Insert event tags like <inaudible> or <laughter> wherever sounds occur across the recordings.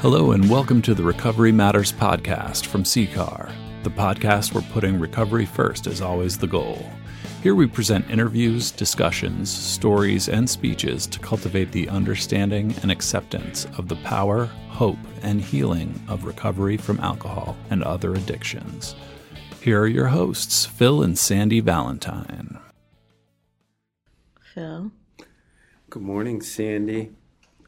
Hello, and welcome to the Recovery Matters podcast from CCAR, the podcast where putting recovery first is always the goal. Here we present interviews, discussions, stories, and speeches to cultivate the understanding and acceptance of the power, hope, and healing of recovery from alcohol and other addictions. Here are your hosts, Phil and Sandy Valentine. Phil, Good morning, Sandy.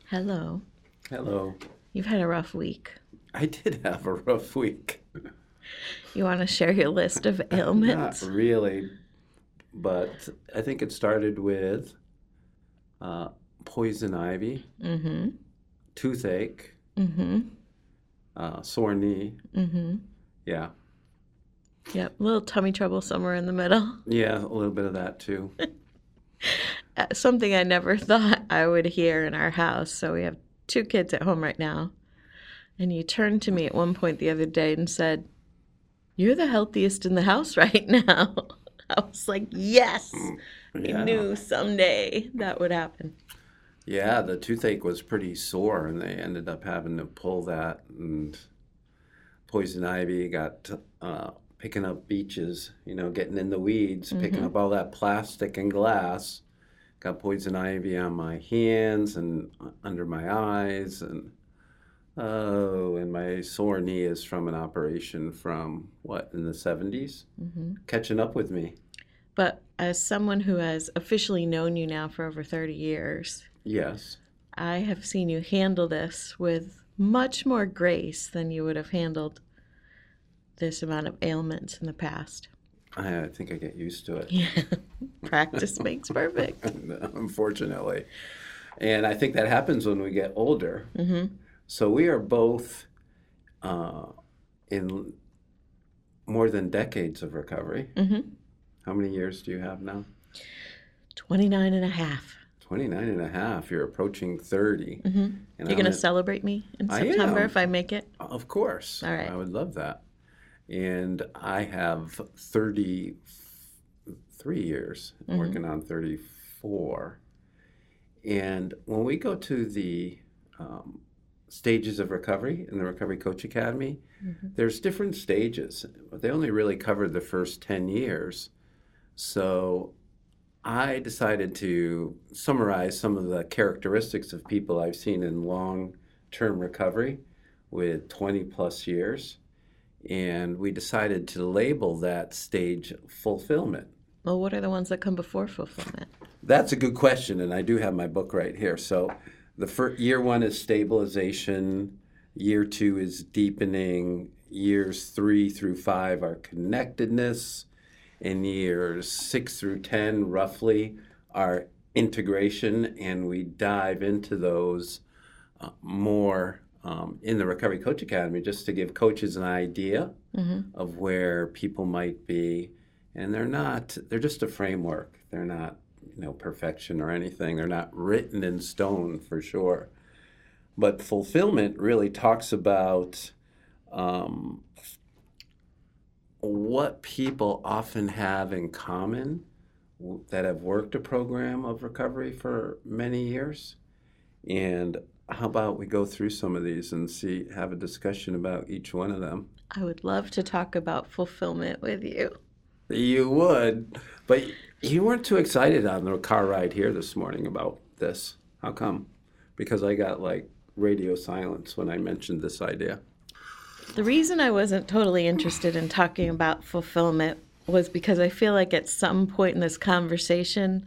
hello. Hello. You've had a rough week. I did have a rough week. You want to share your list of <laughs> ailments? Not really, but I think it started with uh, poison ivy, Mm-hmm. toothache, Mm-hmm. uh, sore knee. Mm-hmm. Yeah. Yep. Little tummy trouble somewhere in the middle. <laughs> Yeah, a little bit of that too. <laughs> Uh, Something I never thought I would hear in our house. So we have two kids at home right now. And you turned to me at one point the other day and said, You're the healthiest in the house <laughs> right now. <laughs> I was like, Yes. I Yeah. knew someday that would happen. Yeah, the toothache was pretty sore, and they ended up having to pull that. And poison ivy got uh, picking up beaches, you know, getting in the weeds, picking up all that plastic and glass. Got poison ivy on my hands and uh, under my eyes, and oh, and my sore knee is from an operation from what in the 70s, Mm-hmm. catching up with me. But as someone who has officially known you now for over 30 years, Yes. I have seen you handle this with much more grace than you would have handled this amount of ailments in the past. I, I think I get used to it. Yeah. <laughs> Practice makes perfect. <laughs> unfortunately. And I think that happens when we get older. Mm-hmm. So we are both uh, in more than decades of recovery. Mm-hmm. How many years do you have now? 29 and a half. 29 and a half. You're approaching 30. Mm-hmm. You're going to celebrate me in September am. if I make it? Of course. All right. I would love that. And I have 33 years, Mhm. working on 34. And when we go to the um, stages of recovery in the Recovery Coach Academy, Mhm. there's different stages, but they only really covered the first 10 years. So I decided to summarize some of the characteristics of people I've seen in long term recovery with 20 plus years. And we decided to label that stage fulfillment. Well, what are the ones that come before fulfillment? That's a good question, and I do have my book right here. So, the first year one is stabilization, year two is deepening, years three through five are connectedness, and years six through 10, roughly, are integration, and we dive into those uh, more um, in the Recovery Coach Academy just to give coaches an idea Mm-hmm. of where people might be. And they're not they're just a framework. They're not you know perfection or anything. They're not written in stone for sure. But fulfillment really talks about um, what people often have in common that have worked a program of recovery for many years and how about we go through some of these and see have a discussion about each one of them I would love to talk about fulfillment with you. You would, but you weren't too excited on the car ride here this morning about this. How come? Because I got like radio silence when I mentioned this idea. The reason I wasn't totally interested in talking about fulfillment was because I feel like at some point in this conversation,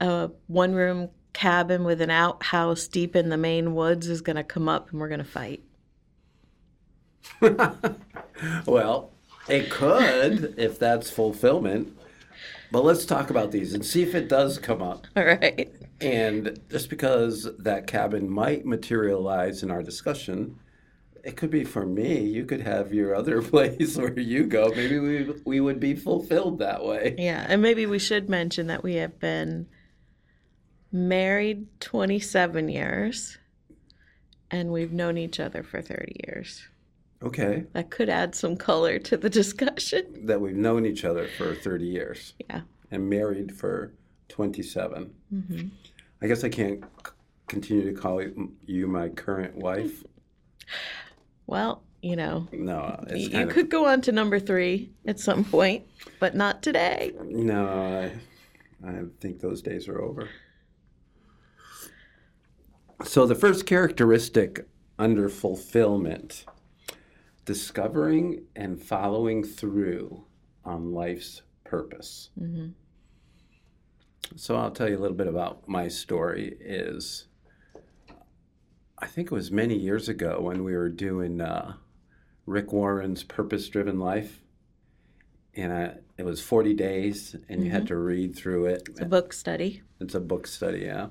a one room cabin with an outhouse deep in the Maine woods is going to come up and we're going to fight. <laughs> Well, it could if that's fulfillment. But let's talk about these and see if it does come up. <laughs> All right. And just because that cabin might materialize in our discussion, it could be for me. You could have your other <laughs> place where you go. Maybe we we would be fulfilled that way. Yeah. And maybe we should mention that we have been married 27 years and we've known each other for 30 years. Okay. That could add some color to the <laughs> discussion. That we've known each other for 30 years Yeah. and married for 27. hmm I guess I can't continue to call you my current wife. <laughs> Well, you know, No, it's you could go on to number three at some point, but not today. no. I, I think those days are over. So the first characteristic under fulfillment, discovering and following through on life's purpose. hmm So I'll tell you a little bit about my story. Is I think it was many years ago when we were doing uh, Rick Warren's Purpose Driven Life, and I, it was forty days, and you had to read through it. It's a book study. It's a book study, yeah.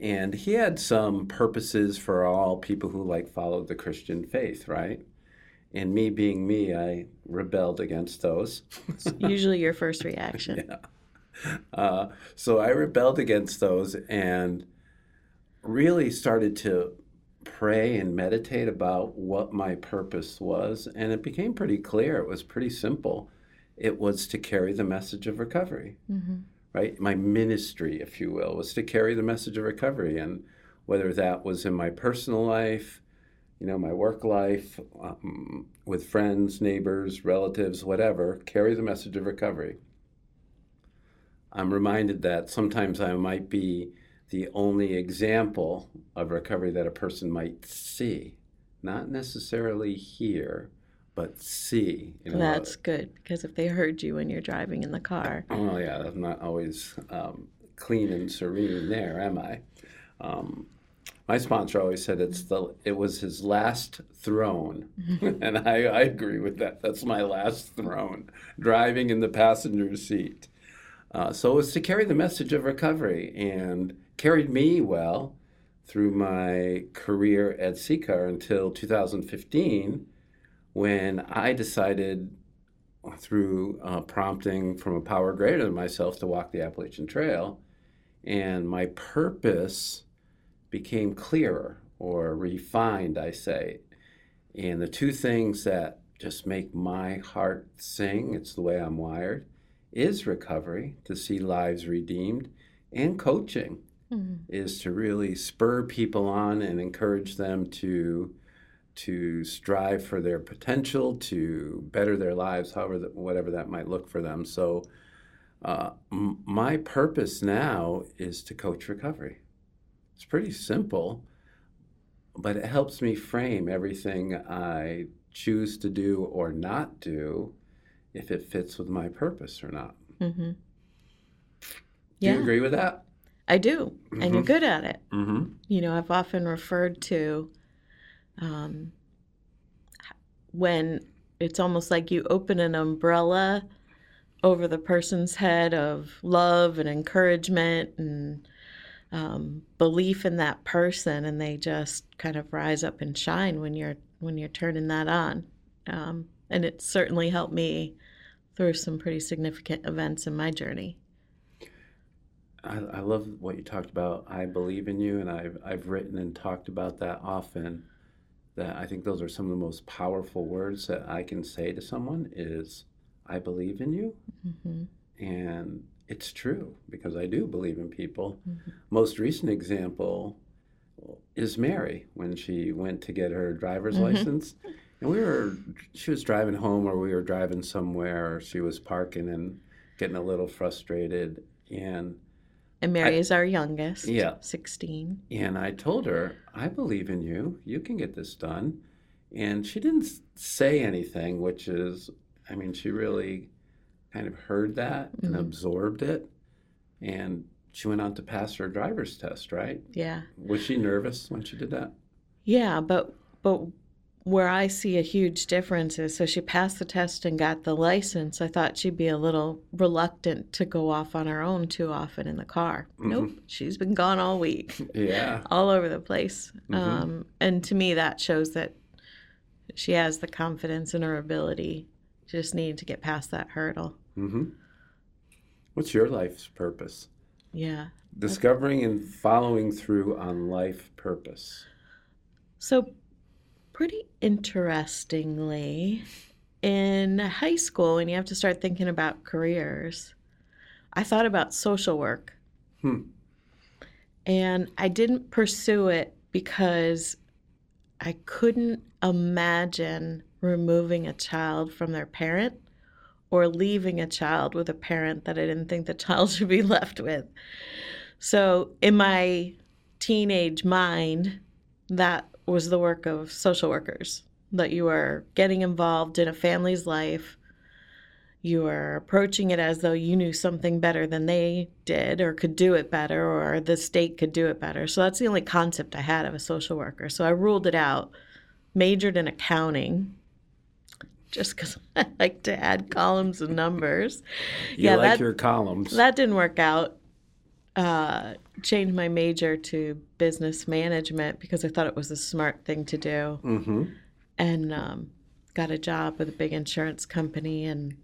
And he had some purposes for all people who like followed the Christian faith, right? And me being me, I rebelled against those. It's usually your first reaction. <laughs> Yeah. Uh, so I rebelled against those and really started to pray and meditate about what my purpose was. And it became pretty clear. It was pretty simple. It was to carry the message of recovery, hmm right? My ministry, if you will, was to carry the message of recovery. And whether that was in my personal life, you know, my work life, um, with friends, neighbors, relatives, whatever, carry the message of recovery. I'm reminded that sometimes I might be the only example of recovery that a person might see, not necessarily hear, but see. You know, That's good because if they heard you when you're driving in the car, Oh yeah, I'm not always um, clean and serene there, am I? Um, my sponsor always said it's the it was his last throne, <laughs> and I, I agree with that. That's my last throne, driving in the passenger seat. Uh, so it was to carry the message of recovery and carried me well through my career at CCAR until 2015 when I decided through uh, prompting from a power greater than myself to walk the Appalachian Trail. And my purpose became clearer or refined, I say. And the two things that just make my heart sing, it's the way I'm wired, is recovery, to see lives redeemed, and coaching Mhm. is to really spur people on and encourage them to to strive for their potential, to better their lives, however, that, whatever that might look for them. So, uh, m- my purpose now is to coach recovery. It's pretty simple, but it helps me frame everything I choose to do or not do if it fits with my purpose or not. hmm Do you agree with that? I do, and you're Mhm. good at it. Mm-hmm. You know, I've often referred to um, when it's almost like you open an umbrella over the person's head of love and encouragement and um, belief in that person, and they just kind of rise up and shine when you're when you're turning that on. Um, and it certainly helped me through some pretty significant events in my journey. I, I love what you talked about. I believe in you, and I've I've written and talked about that often. That I think those are some of the most powerful words that I can say to someone is, "I believe in you," hmm and it's true because I do believe in people. Mhm. Most recent example is Mary when she went to get her driver's Mhm. license, and we were she was driving home or we were driving somewhere. Or she was parking and getting a little frustrated, and And Mary is our youngest, Yeah. 16. And I told her, I believe in you. You can get this done. And she didn't say anything, which is, I mean, she really kind of heard that and Mhm. absorbed it. And she went on to pass her driver's test, right? Yeah. Was she nervous when she did that? Yeah, but but where I see a huge difference is so she passed the test and got the license. I thought she'd be a little reluctant to go off on her own too often in the car. Nope, she's been gone all week, Yeah. <laughs> all over the place. Mhm. Um, and to me, that shows that she has the confidence in her ability. She just needed to get past that hurdle. hmm What's your life's purpose? Yeah. Discovering and following through on life purpose. So, pretty interestingly, in high school, when you have to start thinking about careers, I thought about social work. Hmm. And I didn't pursue it because I couldn't imagine removing a child from their parent or leaving a child with a parent that I didn't think the child should be <laughs> left with. So, in my teenage mind, that was the work of social workers that you are getting involved in a family's life. You are approaching it as though you knew something better than they did, or could do it better, or the state could do it better. So that's the only concept I had of a social worker. So I ruled it out, majored in accounting, just because <laughs> I like to add columns and numbers. You yeah, like that, your columns. That didn't work out. Uh, changed my major to business management because I thought it was a smart thing to do. Mm-hmm. And um, got a job with a big insurance company and,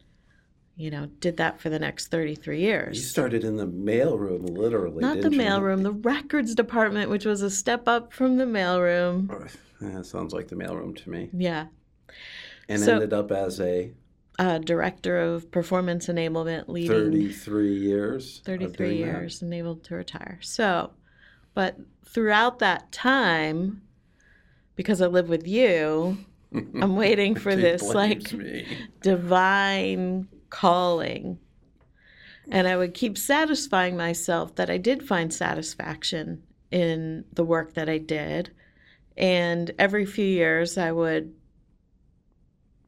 you know, did that for the next 33 years. You started in the mailroom, literally. Not the mailroom, the records department, which was a step up from the mailroom. Yeah, sounds like the mailroom to me. Yeah. And so, ended up as a uh, director of performance enablement, leading 33 years. 33 years, that. enabled to retire. So, but throughout that time, because I live with you, <laughs> I'm waiting for this like me. divine calling. And I would keep satisfying myself that I did find satisfaction in the work that I did. And every few years, I would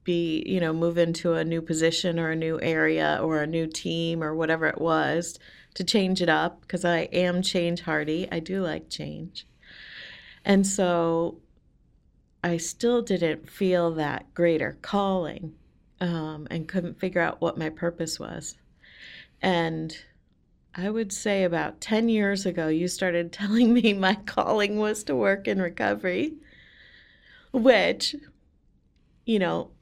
be, you know, move into a new position or a new area or a new team or whatever it was to change it up because I am change hardy. I do like change. And so I still didn't feel that greater calling um, and couldn't figure out what my purpose was. And I would say about 10 years ago, you started <laughs> telling me my calling was to work in recovery, which, you know,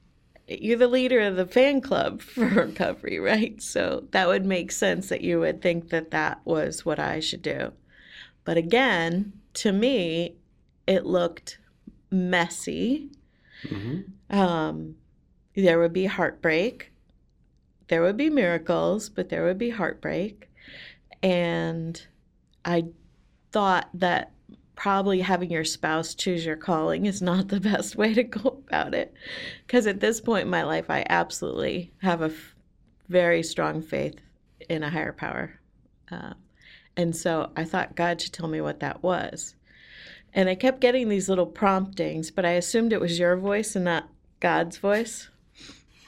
you're the leader of the fan club <laughs> for recovery, right? So that would make sense that you would think that that was what I should do. But again, to me, it looked messy. Mm-hmm. Um, there would be heartbreak. There would be miracles, but there would be heartbreak. And I thought that probably having your spouse choose your calling is not the <laughs> best way to go about it. Because at this point in my life, I absolutely have a f- very strong faith in a higher power. Uh, and so I thought God should tell me what that was. And I kept getting these little promptings, but I assumed it was your voice and not God's voice.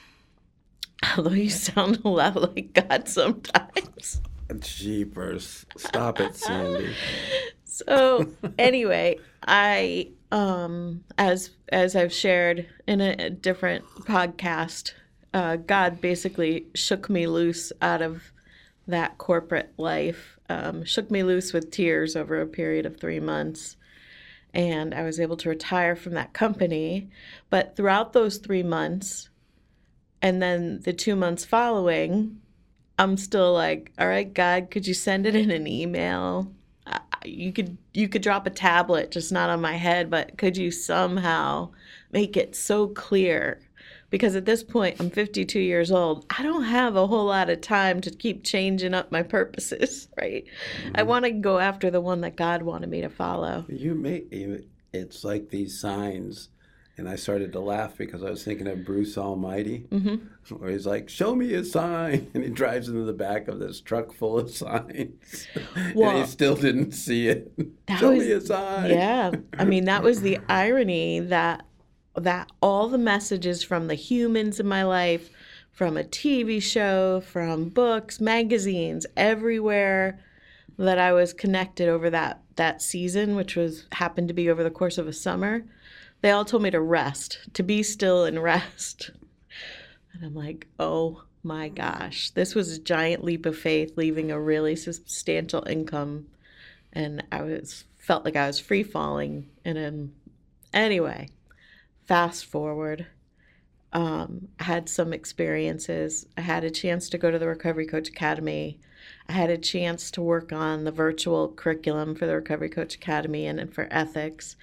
<laughs> Although you sound a lot like God sometimes. Jeepers. Stop it, Sandy. <laughs> So anyway, I um as as I've shared in a, a different podcast, uh, God basically shook me loose out of that corporate life, um, shook me loose with tears over a period of three months. And I was able to retire from that company. But throughout those three months, and then the two months following, I'm still like, all right, God, could you send it in an email? You could you could drop a tablet just not on my head but could you somehow make it so clear? Because at this point I'm 52 years old. I don't have a whole lot of time to keep changing up my purposes <laughs> right? Mm-hmm. I want to go after the one that God wanted me to follow. You may it's like these signs and I started to laugh because I was thinking of Bruce Almighty, mm-hmm. <laughs> where he's like, "Show me a sign," <laughs> and he drives into the back of this truck full of signs, well, <laughs> and he still didn't see it. Show was, me a sign. Yeah, I mean that was the irony that that all the messages from the humans in my life, from a TV show, from books, magazines, everywhere that I was connected over that that season, which was happened to be over the course of a summer they all told me to rest, to be still and rest. <laughs> And I'm like, oh my gosh, this was a giant leap of faith, leaving a really substantial income. And I was felt like I was free falling. And then, anyway, fast forward, um, I had some experiences. I had a chance to go to the Recovery Coach Academy. I had a chance to work on the virtual curriculum for the Recovery Coach Academy and, and for ethics.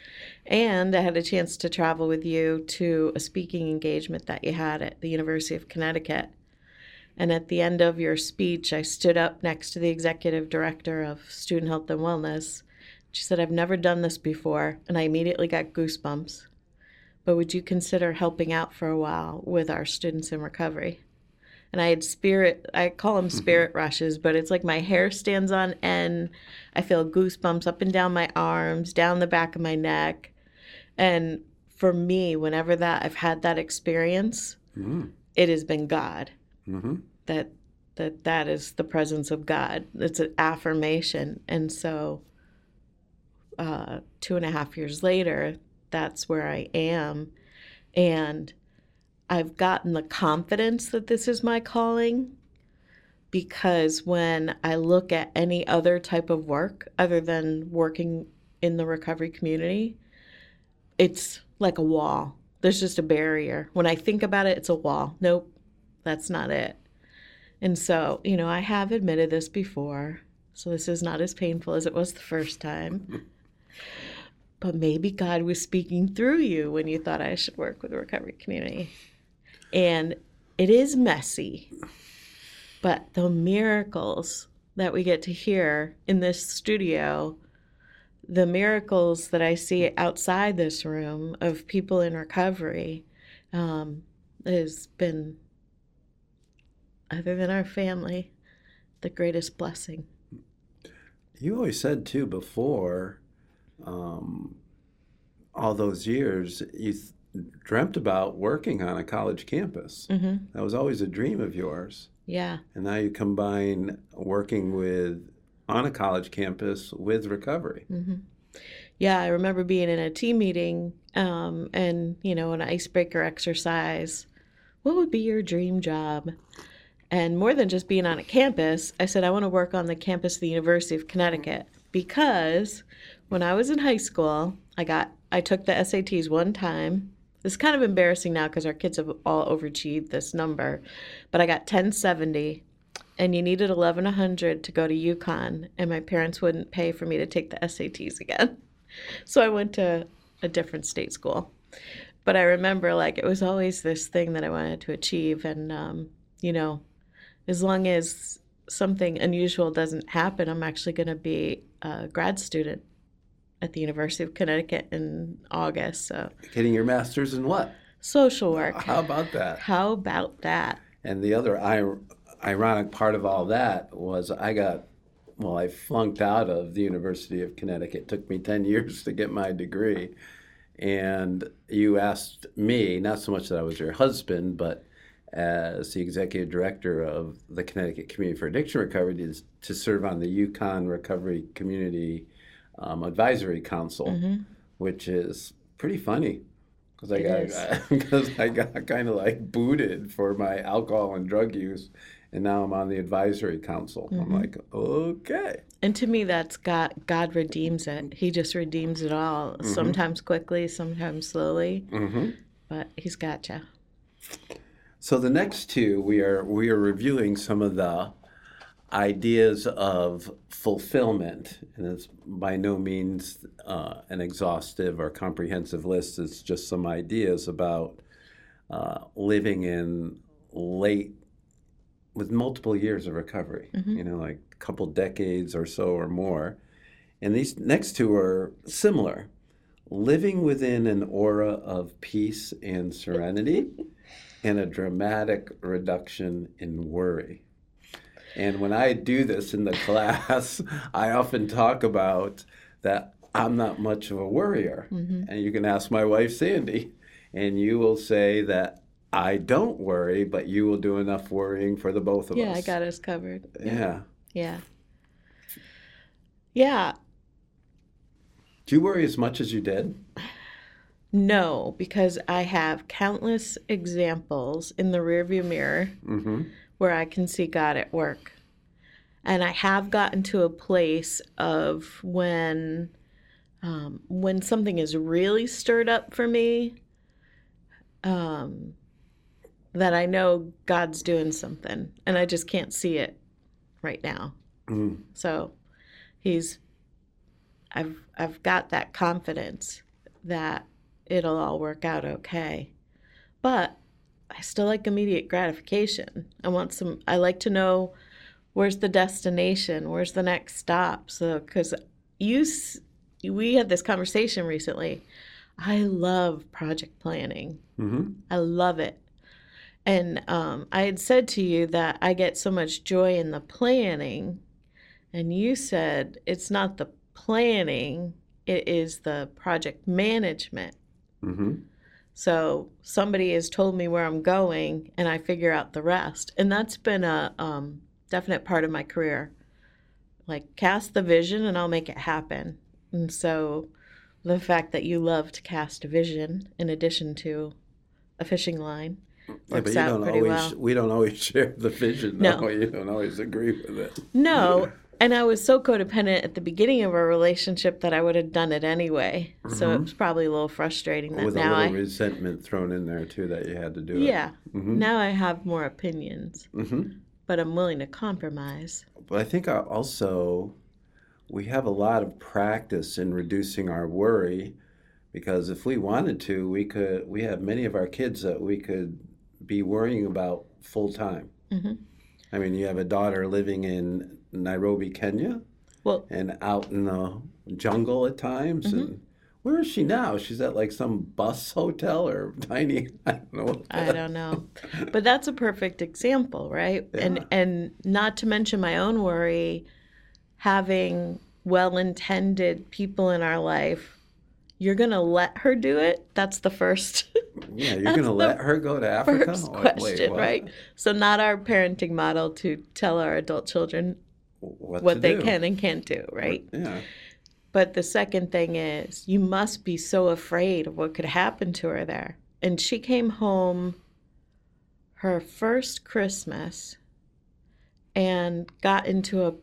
And I had a chance to travel with you to a speaking engagement that you had at the University of Connecticut. And at the end of your speech, I stood up next to the executive director of Student Health and Wellness, She said, I've never done this before. And I immediately got goosebumps. But would you consider helping out for a while with our students in recovery? And I had spirit, I call them spirit rushes, but it's like my hair stands on end. I feel goosebumps up and down my arms, down the back of my neck. And for me, whenever that I've had that experience, Mm-hmm. it has been God. Mm-hmm. That that that is the presence of God. It's an affirmation, and so uh, two and a half years later, that's where I am, and I've gotten the confidence that this is my calling. Because when I look at any other type of work other than working in the recovery community, it's like a wall. There's just a barrier. When I think about it, it's a wall. Nope, that's not it. And so, you know, I have admitted this before, so this is not as painful as it was the first time. but maybe God was speaking through you when you thought I should work with the recovery community. And it is messy, but the miracles that we get to hear in this studio the miracles that I see outside this room of people in recovery um, has been, other than our family, the greatest blessing. You always said too before, um, all those years, you th- dreamt about working on a college campus. Mm-hmm. That was always a dream of yours. Yeah. And now you combine working with on a college campus with recovery. Mm-hmm. Yeah, I remember being in a team meeting um, and, you know, an icebreaker exercise. What would be your dream job? And more than just being on a campus, I said, I want to work on the campus of the University of Connecticut because when I was in high school, I got, I took the SATs one time. It's kind of embarrassing now because our kids have all overachieved this number, but I got 1070 and you needed 1100 to go to UConn, and my parents wouldn't pay for me to take the SATs again. <laughs> So I went to a different state school. But I remember like it was always this thing that I wanted to achieve, and um, you know, as long as something unusual doesn't happen, I'm actually going to be a grad student at the University of Connecticut in August. So Getting your master's in what? social work. How about that? How about that? And the other ir- ironic part of all that was I got, well, I flunked out of the University of Connecticut. It took me 10 years to get my degree. And you asked me, not so much that I was your husband, but as the executive director of the Connecticut Community for Addiction Recovery to, to serve on the UConn Recovery Community um, Advisory Council, which is pretty funny because I It got because <laughs> I got kind of like booted for my alcohol and drug use, and now I'm on the advisory council. I'm like, okay, And to me, that's God. God redeems it. He just redeems it all. Sometimes quickly, sometimes slowly, hmm but He's got you. So the next two, we are we are reviewing some of the ideas of fulfillment, and it's by no means uh, an exhaustive or comprehensive list. It's just some ideas about uh, living in late with multiple years of recovery. You know, like a couple decades or so or more. And these next two are similar. Living within an aura of peace and serenity and a dramatic reduction in worry. And when I do this in the <laughs> class, I often talk about that I'm not much of a worrier. And you can ask my wife, Sandy, and you will say that I don't worry, but you will do enough worrying for the both of Yeah, us. Yeah, I got us covered. Yeah. Yeah. Yeah. Do you worry as much as you did? No, because I have countless examples in the rearview mirror Mm-hmm. Where I can see God at work. And I have gotten to a place of when um, when something is really stirred up for me, um, that I know God's doing something, and I just can't see it right now. Mm. So he's I've I've got that confidence that it'll all work out okay. But I still like immediate gratification. I want some I like to know where's the destination, where's the next stop. So cuz you we had this conversation recently. I love project planning. Mm-hmm. I love it. And um, I had said to you that I get so much joy in the planning. And you said it's not the planning, it is the project management. Mm-hmm. So somebody has told me where I'm going, and I figure out the rest. And that's been a um, definite part of my career. Like, cast the vision, and I'll make it happen. And so, the fact that you love to cast a vision in addition to a fishing line Yeah, but you out don't pretty always. well. We don't always <laughs> share the vision. No. No, you don't always agree with it. No. And I was so codependent at the beginning of our relationship that I would have done it anyway. So it was probably a little frustrating that Mm-hmm. With a now little I. resentment thrown in there too that you had to do it. Yeah. Mhm. Now I have more opinions, hmm but I'm willing to compromise. But I think I also we have a lot of practice in reducing our worry because if we wanted to, we could. We have many of our kids that we could be worrying about full time. I mean, you have a daughter living in Nairobi, Kenya, Well, and out in the jungle at times. Mm-hmm. And where is she now? She's at like some bus hotel or <laughs> tiny. I don't know. I don't know. But that's a perfect example, right? Yeah. And and not to mention my own worry having well-intended people in our life. You're going to let her do it? That's the first Yeah, you're <laughs> gonna let her go to Africa? first Wait, wait, question, what? right? So not our parenting model to tell our adult children What, what they do. can and can't do, right? Yeah. But the second thing is, you must be so afraid of what could happen to her there. And she came home her first Christmas and got into a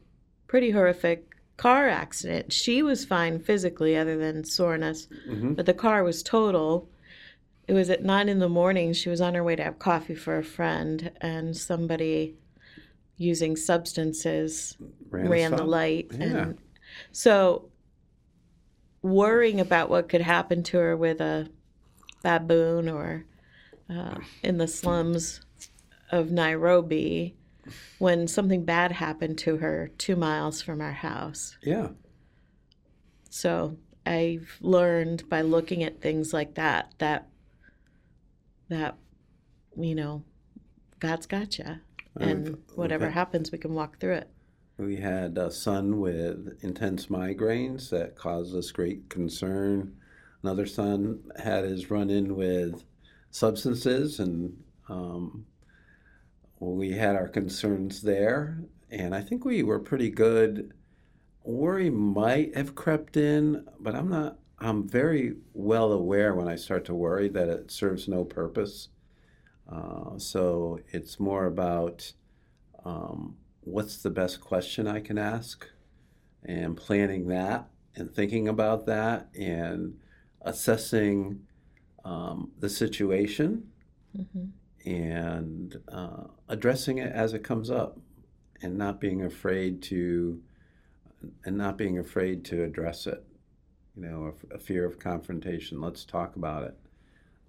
pretty horrific car accident. She was fine physically, other than soreness, hmm but the car was total. It was at nine in the morning. She was on her way to have coffee for a friend, and somebody using substances Ran, ran the light Yeah. and so worrying about what could happen to her with a baboon or uh, in the slums of Nairobi when something bad happened to her two miles from our house. Yeah. So I've learned by looking at things like that that that you know God's got you, and whatever we've happens, we can walk through it. We had a son with intense migraines that caused us great concern. Another son had his run in with substances, and um, we had our concerns there. And I think we were pretty good. Worry might have crept in, but I'm not. I'm very well aware when I start to worry that it serves no purpose. Uh, so it's more about um, what's the best question I can ask and planning that and thinking about that and assessing um, the situation hmm and uh, addressing it as it comes up and not being afraid to and not being afraid to address it. You know a, a fear of confrontation let's talk about it.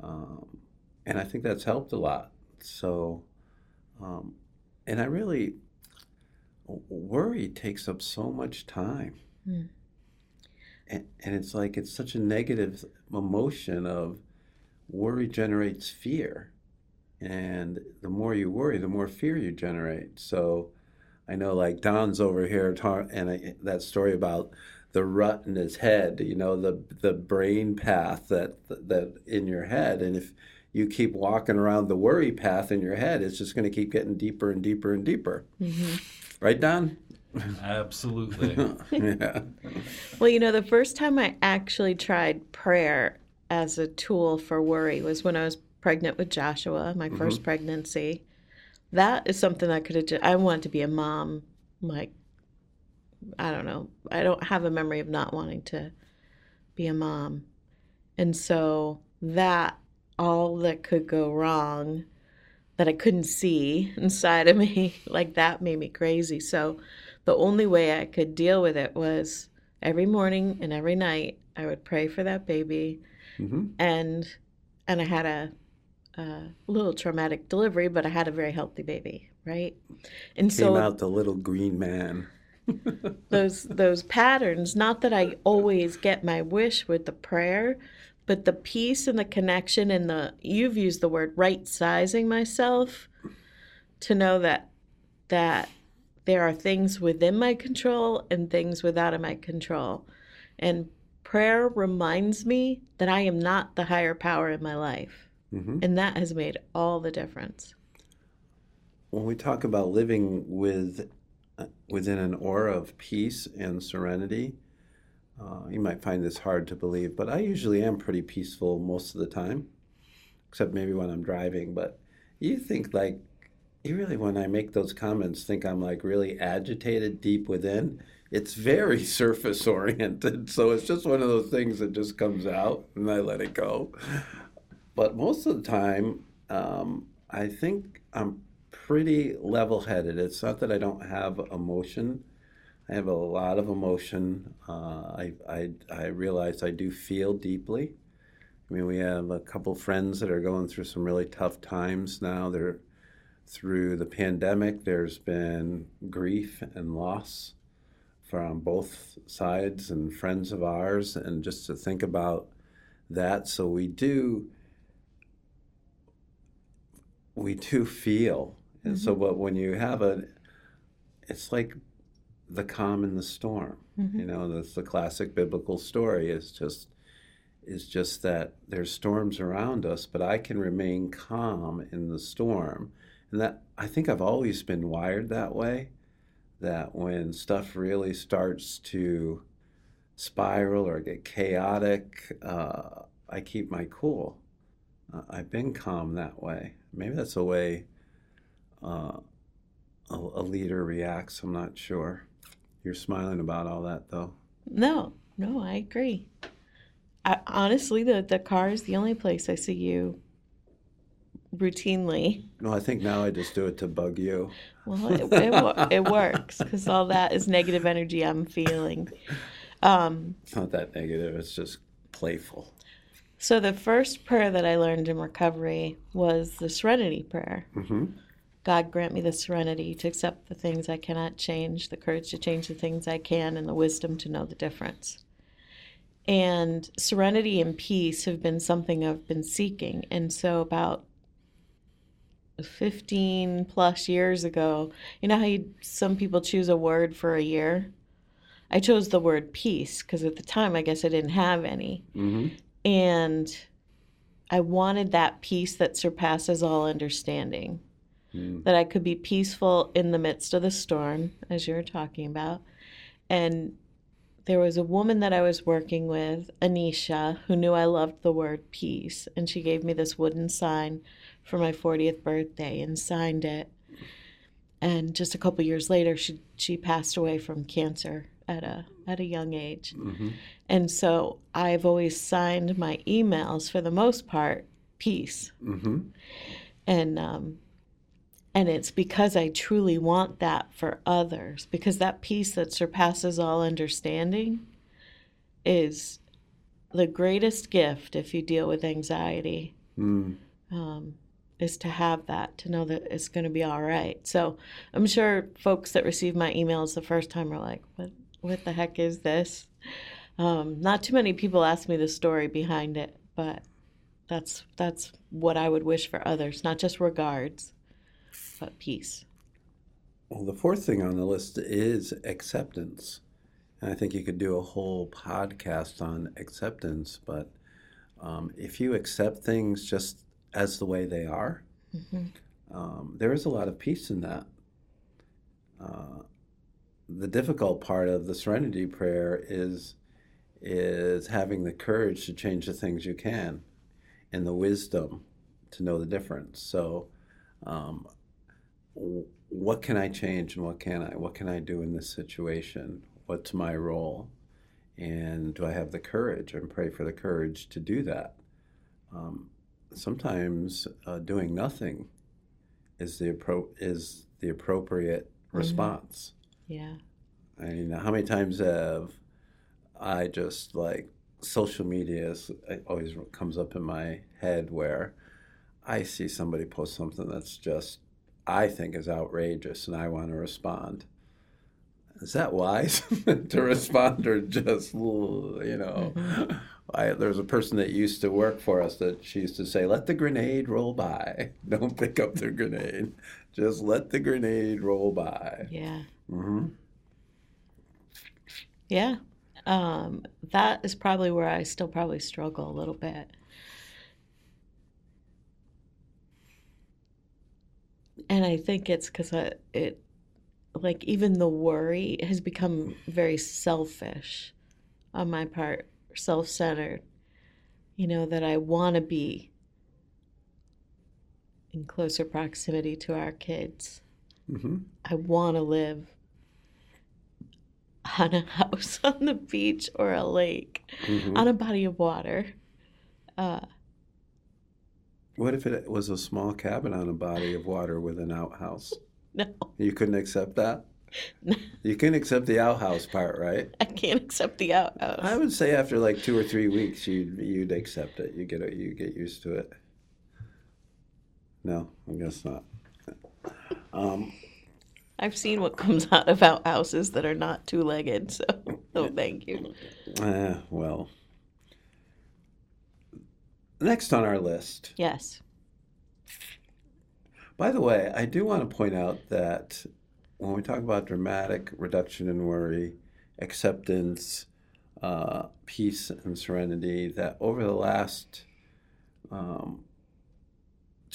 Um, and i think that's helped a lot. So um, and i really worry takes up so much time. Mm. and, and it's like it's such a negative emotion of worry generates fear and the more you worry the more fear you generate. So i know like don's over here ta- and I, that story about the rut in his head you know the the brain path that that in your head. And if you keep walking around the worry path in your head it's just going to keep getting deeper and deeper and deeper. Hmm right don? Absolutely. <laughs> yeah. Well, you know, the first time I actually tried prayer as a tool for worry was when I was pregnant with Joshua, my first pregnancy. That is something I could have. Just, I wanted to be a mom. Like, I don't know. I don't have a memory of not wanting to be a mom, and so that all that could go wrong, that I couldn't see inside of <laughs> me, like that made me crazy. So, the only way I could deal with it was every morning and every night I would pray for that baby, hmm and and I had a, a little traumatic delivery, but I had a very healthy baby, right? And came so out the little green man <laughs> those those patterns. Not that I always get my wish with the prayer, but the peace and the connection and the you've used the word right sizing myself to know that that there are things within my control and things without of my control. And prayer reminds me that I am not the higher power in my life. Mm-hmm. And that has made all the difference. When we talk about living with uh, within an aura of peace and serenity, uh, you might find this hard to believe, but I usually am pretty peaceful most of the time, except maybe when I'm driving. But you think like you really, when I make those comments, think I'm like really agitated deep within. It's very <laughs> surface oriented. So it's just one of those things that just comes out and I let it go. But most of the time, um, I think I'm pretty level headed. It's not that I don't have emotion. I have a lot of emotion. Uh, I, I, I realize I do feel deeply. I mean, we have a couple friends that are going through some really tough times now. They're through the pandemic, there's been grief and loss from both sides and friends of ours, and just to think about that. So we do, we do feel, and so but when you have a, it's like the calm in the storm. You know, that's the classic biblical story. Is just is just that there's storms around us, but I can remain calm in the storm and that I think I've always been wired that way. That when stuff really starts to spiral or get chaotic, uh, I keep my cool. Uh, I've been calm that way. Maybe that's a way uh, a, a leader reacts. I'm not sure. You're smiling about all that, though. No, no, I agree. I, honestly, the, the car is the only place I see you routinely. No, I think now I just do it to bug you. Well, it, it, it works because all that is negative energy I'm feeling. Um, It's not that negative. It's just playful. So, the first prayer that I learned in recovery was the serenity prayer. hmm God grant me the serenity to accept the things I cannot change, the courage to change the things I can, and the wisdom to know the difference. And serenity and peace have been something I've been seeking. And so, about 15 plus years ago, you know how you, some people choose a word for a year? I chose the word peace because at the time I guess I didn't have any. hmm And I wanted that peace that surpasses all understanding Mm. that I could be peaceful in the midst of the storm, as you were talking about. And there was a woman that I was working with, Anisha, who knew I loved the word peace. And she gave me this wooden sign for my 40th birthday and signed it. And just a couple years later, she, she passed away from cancer at a, at a young age. hmm And so I've always signed my emails, for the most part, peace. Hmm and um, and it's because I truly want that for others because that peace that surpasses all understanding is the greatest gift if you deal with anxiety. Mm. um, is to have that to know that it's going to be all right. So i'm sure folks that receive my emails the first time are like what what the heck is this um, not too many people ask me the story behind it but that's that's what i would wish for others not just regards but peace Well, the fourth thing on the list is acceptance. And I think you could do a whole podcast on acceptance, but um, if you accept things just as the way they are, Mhm. um, there is a lot of peace in that. Uh, the difficult part of the serenity prayer is is having the courage to change the things you can and the wisdom to know the difference. So, um, what can I change and what can I? What can I do in this situation? What's my role? And do I have the courage? And pray for the courage to do that. Um, sometimes uh, doing nothing is the appro- is the appropriate response. Yeah I mean, how many times have I just like social media is, it always comes up in my head where I see somebody post something that's just I think is outrageous and I want to respond. is that wise <laughs> to respond or just, you know? Mm-hmm. I, there was a person that used to work for us that she used to say, let the grenade roll by. <laughs> Don't pick up the grenade. Just let the grenade roll by. Yeah. Mm-hmm. Yeah. Um, that is probably where I still probably struggle a little bit. And I think it's because it, like, even the worry has become very selfish on my part, self centered. You know, that I want to be in closer proximity to our kids. hmm I want to live on a house on the beach or a lake hmm on a body of water. Uh, What if it was a small cabin on a body of water with an outhouse? <laughs> no, You couldn't accept that? No. <laughs> You can't accept the outhouse part, right? I can't accept the outhouse. I would say after like two or three weeks, you'd you'd accept it. You get. You get used to it. No, I guess not. Um, I've seen what comes out of outhouses that are not two legged, so no thank you. eh, well, next on our list. Yes. By the way, I do want to point out that when we talk about dramatic reduction in worry, acceptance, uh, peace, and serenity, that over the last um,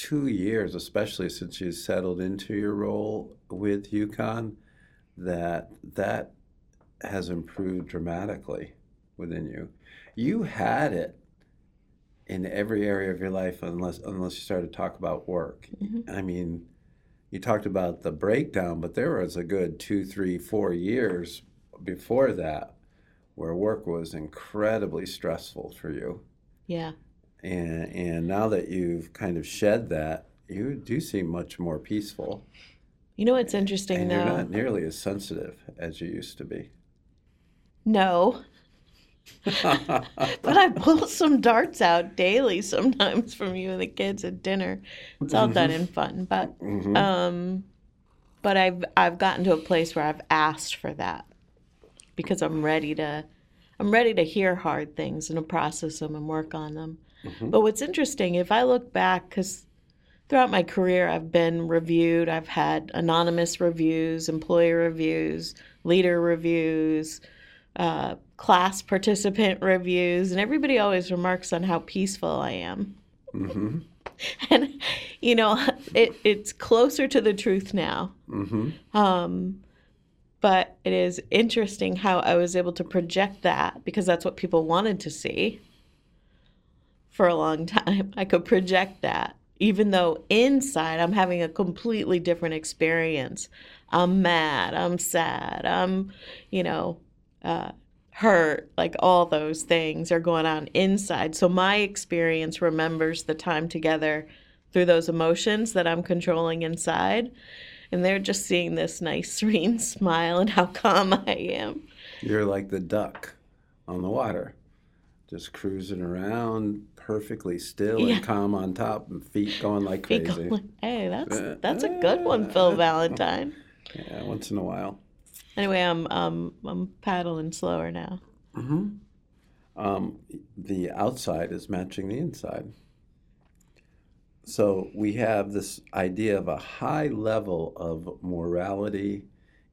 two years, especially since you settled into your role with UConn, that that has improved dramatically within you. You had it in every area of your life, unless unless you started to talk about work. Mhm. I mean, you talked about the breakdown, but there was a good two, three, four years before that where work was incredibly stressful for you. Yeah. And and now that you've kind of shed that, you do seem much more peaceful. You know what's interesting And though? you're not nearly as sensitive as you used to be. No, <laughs> but I pull some darts out daily sometimes from you and the kids at dinner. It's all done in fun, but Mhm. um, but I've I've gotten to a place where I've asked for that because I'm ready to I'm ready to hear hard things and to process them and work on them. Mhm. But what's interesting, if I look back, because throughout my career I've been reviewed, I've had anonymous reviews, employer reviews, leader reviews, uh, class participant reviews, and everybody always remarks on how peaceful I am. Mhm. <laughs> And you know, it, it's closer to the truth now. Mhm. Um, but it is interesting how I was able to project that because that's what people wanted to see for a long time. <laughs> I could project that, even though inside I'm having a completely different experience. I'm mad, I'm sad, I'm, you know, uh, hurt, like all those things are going on inside. So my experience remembers the time together through those emotions that I'm controlling inside and they're just seeing this nice <laughs> serene smile and how calm I am. You're like the duck on the water, just cruising around perfectly still Yeah. and calm on top and feet going like Be crazy. going, hey, that's Uh, that's a good one, Phil uh, Valentine. <laughs> Yeah, once in a while. Anyway, I'm um I'm paddling slower now. hmm Um, the outside is matching the inside. So we have this idea of a high level of morality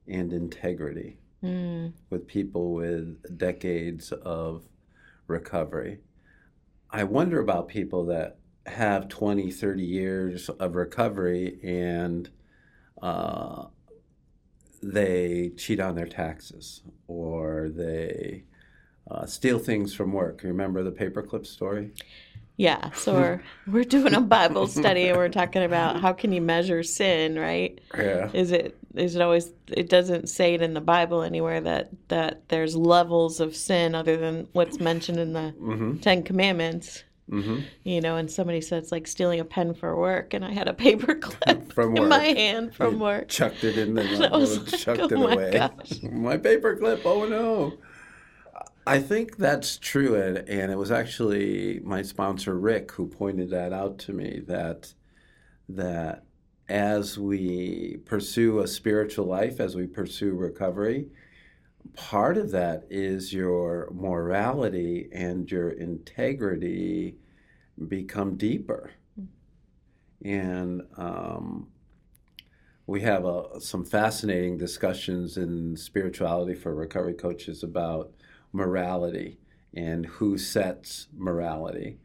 and integrity Mm, with people with decades of recovery. I wonder about people that have 20, 30 years of recovery and uh, they cheat on their taxes or they uh, steal things from work. Remember the paperclip story? Yeah, so we're <laughs> we're doing a Bible study and we're talking about how can you measure sin, right? Yeah. Is it is it always it doesn't say it in the Bible anywhere that that there's levels of sin other than what's mentioned in the Mm-hmm. Ten Commandments. Mm-hmm. you know, and somebody said it's like stealing a pen for work, and I had a paper <laughs> clip <laughs> From in my hand from work. Chucked it in the And I was like, chucked oh it my away. gosh. my paper clip. Oh no. I think that's true, and, and it was actually my sponsor Rick who pointed that out to me that that as we pursue a spiritual life, as we pursue recovery, part of that is your morality and your integrity become deeper. And um, we have a, some fascinating discussions in spirituality for recovery coaches about morality and who sets morality.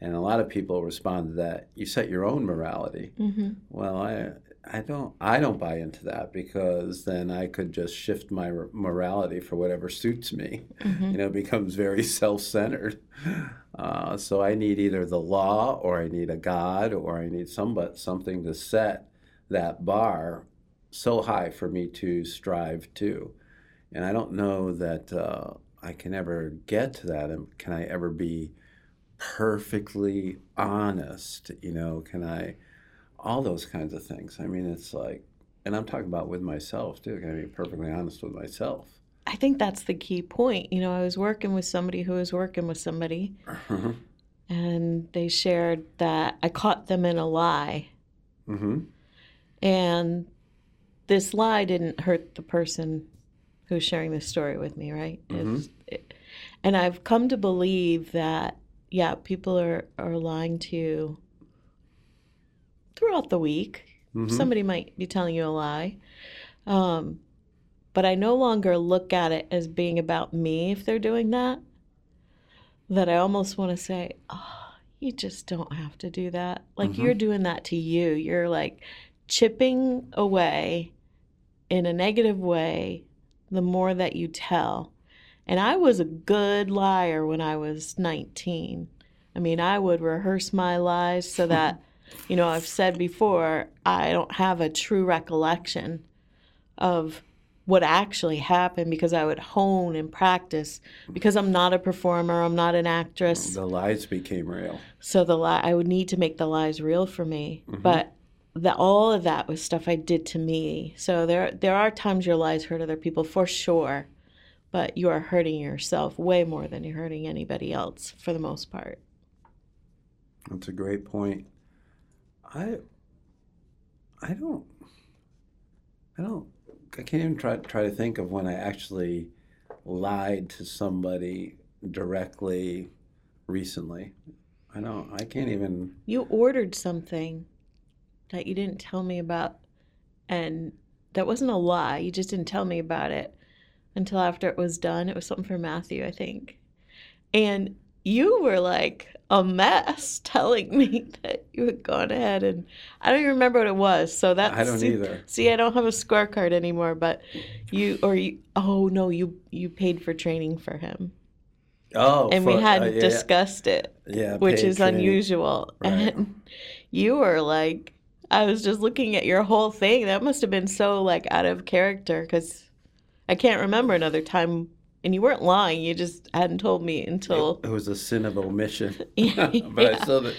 And a lot of people respond to that. You set your own morality. Mm-hmm. Well, I I don't I don't buy into that because then I could just shift my morality for whatever suits me. Mm-hmm. You know, it becomes very <laughs> self-centered. Uh, so I need either the law, or I need a God, or I need somebody something to set that bar so high for me to strive to. And I don't know that uh, I can ever get to that. And can I ever be perfectly honest? You know, can I? All those kinds of things. I mean, it's like, and I'm talking about with myself too. Can I be perfectly honest with myself? I think that's the key point. You know, I was working with somebody who was working with somebody, Mm-hmm. and they shared that I caught them in a lie. Mm-hmm. And this lie didn't hurt the person who's sharing this story with me, right? It's, it, and I've come to believe that, yeah, people are, are lying to you throughout the week. Mhm. Somebody might be telling you a lie. Um, but I no longer look at it as being about me if they're doing that. That I almost want to say, oh, you just don't have to do that. Like Mhm. you're doing that to you. You're like chipping away in a negative way the more that you tell. And I was a good liar when I was 19. I mean, I would rehearse my lies so that, you know, I've said before, I don't have a true recollection of what actually happened because I would hone and practice because I'm not a performer, I'm not an actress. The lies became real. So the lie, I would need to make the lies real for me. Mhm. But the, all of that was stuff I did to me. So there, there are times your lies hurt other people for sure, but you are hurting yourself way more than you're hurting anybody else for the most part. That's a great point. I I don't I don't I can't even try try to think of when I actually lied to somebody directly recently. I don't I can't even You ordered something that you didn't tell me about, and that wasn't a lie. You just didn't tell me about it until after it was done. It was something for Matthew, I think. And you were like a mess <laughs> telling me <laughs> that you had gone ahead and I don't even remember what it was. So that's I don't see, either. See, I don't have a scorecard anymore, but you or you oh no, you you paid for training for him. Oh And we hadn't uh, yeah, discussed it yeah, which is training. unusual. Right. And <laughs> you were like, I was just looking at your whole thing. That must have been so like out of character because I can't remember another time. And you weren't lying. You just hadn't told me until. It, it was a sin of omission. <laughs> Yeah. <laughs> but I still,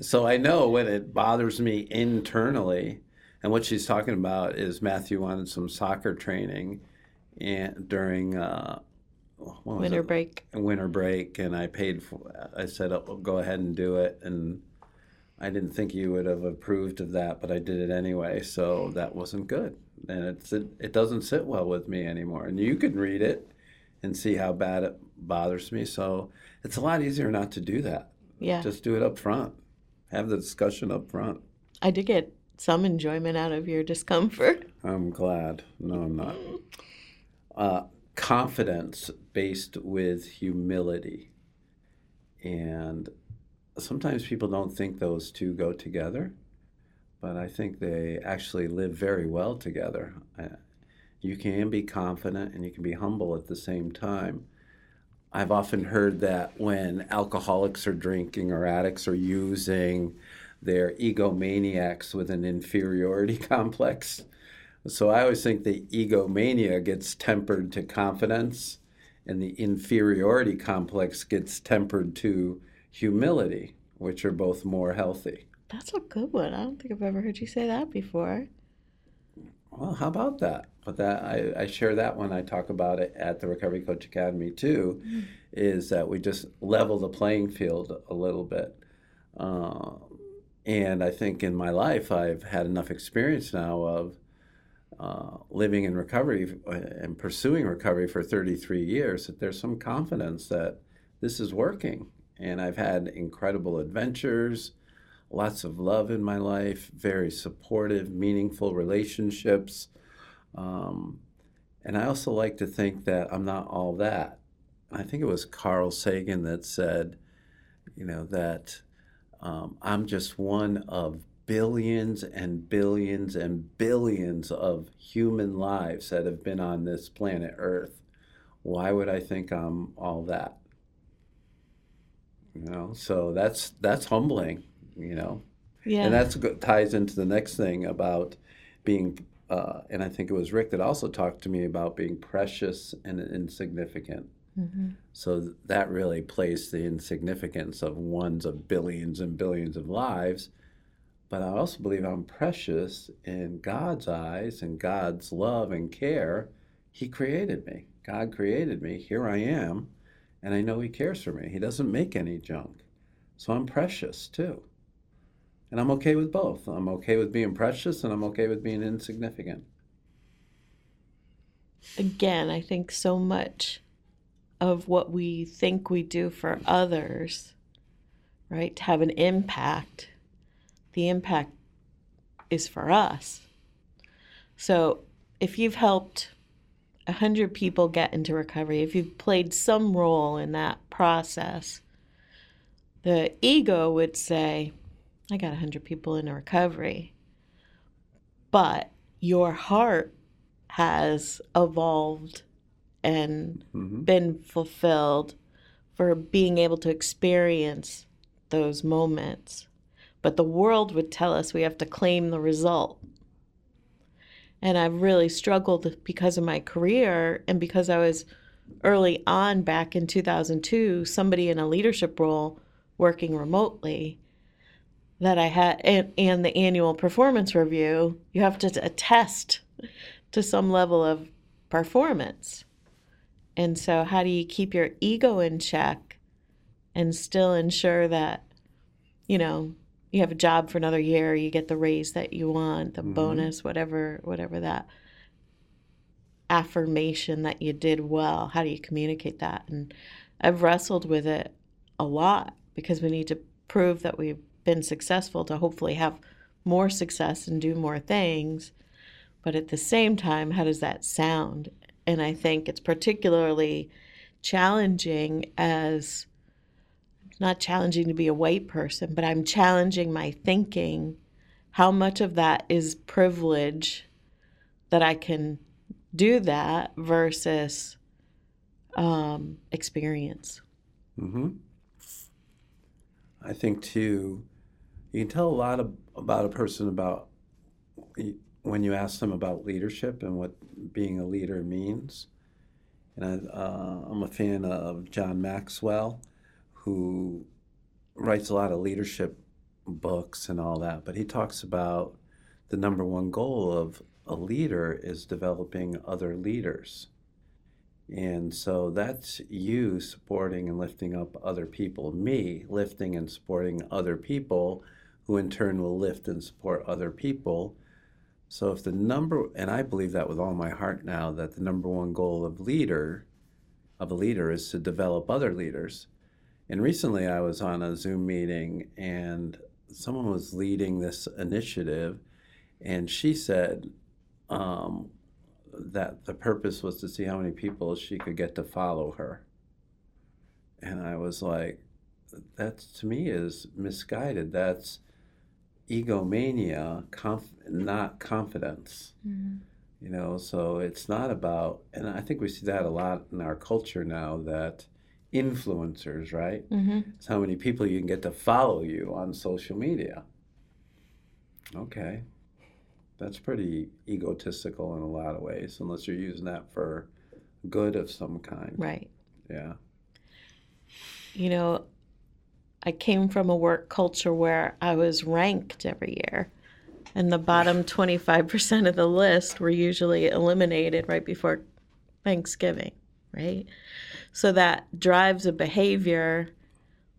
so I know when it bothers me internally, and what she's talking about is Matthew wanted some soccer training, and during uh, Winter it? break. winter break, and I paid for. I said, oh, "Go ahead and do it," and I didn't think you would have approved of that, but I did it anyway. So that wasn't good, and it's it, it doesn't sit well with me anymore. And you can read it and see how bad it bothers me. So it's a lot easier not to do that. Yeah. Just do it up front. Have the discussion up front. I did get some enjoyment out of your discomfort. <laughs> I'm glad. No, I'm not. Uh, confidence based with humility. And sometimes people don't think those two go together, but I think they actually live very well together. You can be confident and you can be humble at the same time. I've often heard that when alcoholics are drinking or addicts are using, they're egomaniacs with an inferiority <laughs> complex. So I always think the egomania gets tempered to confidence, and the inferiority complex gets tempered to humility, which are both more healthy. That's a good one. I don't think I've ever heard you say that before. Well, how about that? But that I, I share that when I talk about it at the Recovery Coach Academy too, is that we just level the playing field a little bit. Uh, and I think in my life, I've had enough experience now of uh, living in recovery and pursuing recovery for 33 years that there's some confidence that this is working. And I've had incredible adventures, lots of love in my life, very supportive, meaningful relationships. Um, and I also like to think that I'm not all that. I think it was Carl Sagan that said, you know, that um, I'm just one of billions and billions and billions of human lives that have been on this planet Earth. Why would I think I'm all that? You know, so that's that's humbling. You know, Yeah. and that's ties into the next thing about being. Uh, and I think it was Rick that also talked to me about being precious and insignificant. Mhm. So th- that really plays the insignificance of ones of billions and billions of lives. But I also believe I'm precious in God's eyes and God's love and care. He created me. God created me. Here I am. And I know He cares for me. He doesn't make any junk. So I'm precious too. And I'm okay with both. I'm okay with being precious and I'm okay with being insignificant. Again, I think so much of what we think we do for others, right, to have an impact, the impact is for us. So if you've helped a hundred people get into recovery, if you've played some role in that process, the ego would say, I got a hundred people into recovery. But your heart has evolved and hmm been fulfilled for being able to experience those moments. But the world would tell us we have to claim the result. And I've really struggled because of my career and because I was early on back in 2002, somebody in a leadership role working remotely that I had, and, and the annual performance review, you have to attest to some level of performance. And so, how do you keep your ego in check and still ensure that, you know, you have a job for another year, you get the raise that you want, the Mhm. bonus, whatever, whatever that affirmation that you did well? How do you communicate that? And I've wrestled with it a lot because we need to prove that we've been successful to hopefully have more success and do more things. But at the same time, how does that sound? And I think it's particularly challenging as not challenging to be a white person, but I'm challenging my thinking. How much of that is privilege that I can do that versus um, experience? hmm I think too, you can tell a lot of, about a person about when you ask them about leadership and what being a leader means. And I, uh, I'm a fan of John Maxwell, who writes a lot of leadership books and all that. But he talks about the number one goal of a leader is developing other leaders. And so that's you supporting and lifting up other people, me lifting and supporting other people, who in turn will lift and support other people. So if the number, and I believe that with all my heart now, that the number one goal of leader, of a leader, is to develop other leaders. And recently I was on a Zoom meeting and someone was leading this initiative, and she said, um, that the purpose was to see how many people she could get to follow her. And I was like, that to me is misguided. That's egomania, conf- not confidence. You know, so it's not about, and I think we see that a lot in our culture now that influencers, right? Mm-hmm. It's how many people you can get to follow you on social media. Okay. That's pretty egotistical in a lot of ways, unless you're using that for good of some kind. Right. Yeah. You know, I came from a work culture where I was ranked every year, and the bottom <laughs> 25% of the list were usually eliminated right before Thanksgiving, right? So that drives a behavior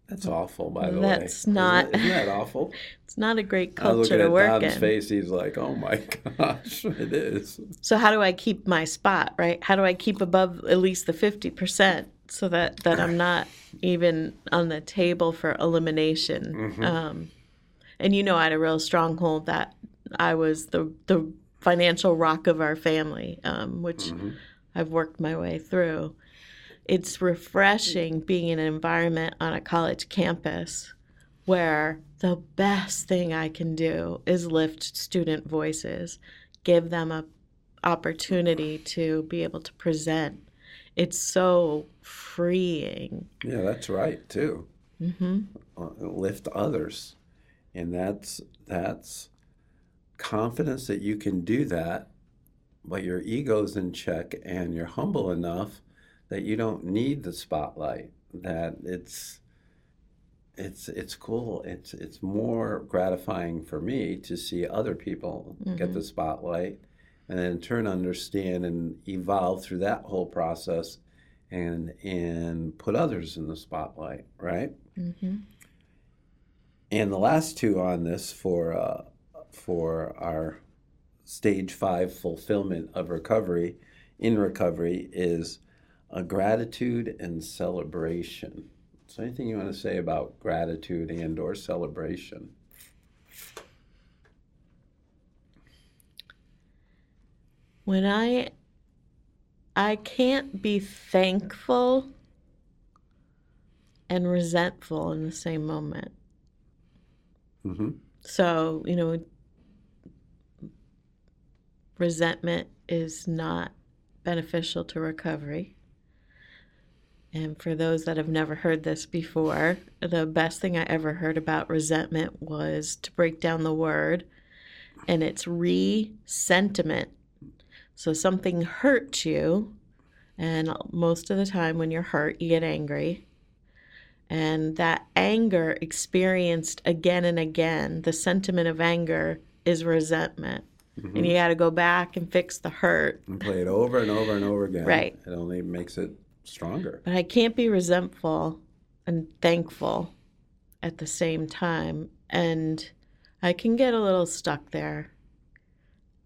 That's awful, by the That's way. not- Isn't, that- awful? <laughs> It's not a great culture to work Don's in. face. He's like, "Oh my <laughs> gosh, it is." So how do I keep my spot, right? How do I keep above at least the 50% so that, that I'm not even on the table for elimination? Um, and you know, I had a real stronghold that I was the, the financial rock of our family, um, which I've worked my way through. It's refreshing being in an environment on a college campus where the best thing I can do is lift student voices, give them a opportunity to be able to present. It's so freeing. Yeah, that's right too. hmm Uh, lift others, and that's that's confidence that you can do that, but your ego's in check and you're humble enough that you don't need the spotlight. That it's it's it's cool. It's it's more gratifying for me to see other people get the spotlight, and then in turn understand and evolve through that whole process, and and put others in the spotlight. Right. hmm And the last two on this for uh, for our stage five fulfillment of recovery in recovery is a gratitude and celebration. So, anything you want to say about gratitude and or celebration? When I I can't be thankful and resentful in the same moment. Mm-hmm. So, you know, resentment is not beneficial to recovery. And for those that have never heard this before, the best thing I ever heard about resentment was to break down the word, and it's re sentiment. So something hurt you, and most of the time when you're hurt, you get angry. And that anger experienced again and again, the sentiment of anger is resentment. And mm-hmm. you got to go back and fix the hurt. And play it over and over and over again. Right. It only makes it stronger. But I can't be resentful and thankful at the same time. And I can get a little stuck there.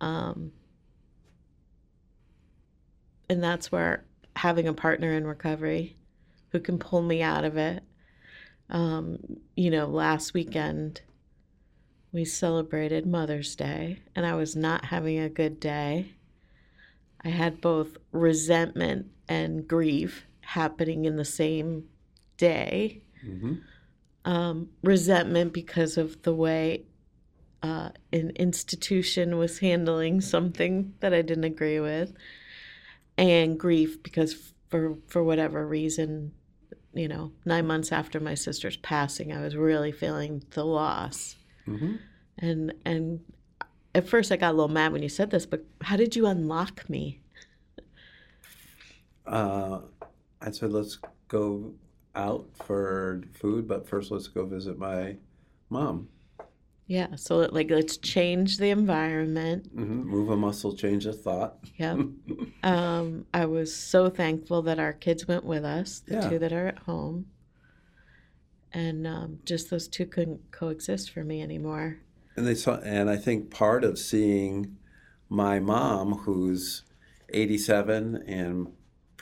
Um, and that's where having a partner in recovery who can pull me out of it. Um, you know, last weekend we celebrated Mother's Day, and I was not having a good day. I had both resentment and grief happening in the same day. Mm-hmm. Um, resentment because of the way uh, an institution was handling something that I didn't agree with, and grief because for for whatever reason, you know, nine months after my sister's passing, I was really feeling the loss, Mm-hmm. and and at first I got a little mad when you said this, but how did you unlock me? Uh, I said, let's go out for food, but first let's go visit my mom. Yeah, so like let's change the environment. hmm Move a muscle, change a thought. Yep. <laughs> um, I was so thankful that our kids went with us, the Yeah. two that are at home, and um, just those two couldn't coexist for me anymore. And they saw, and I think part of seeing my mom, who's 87 and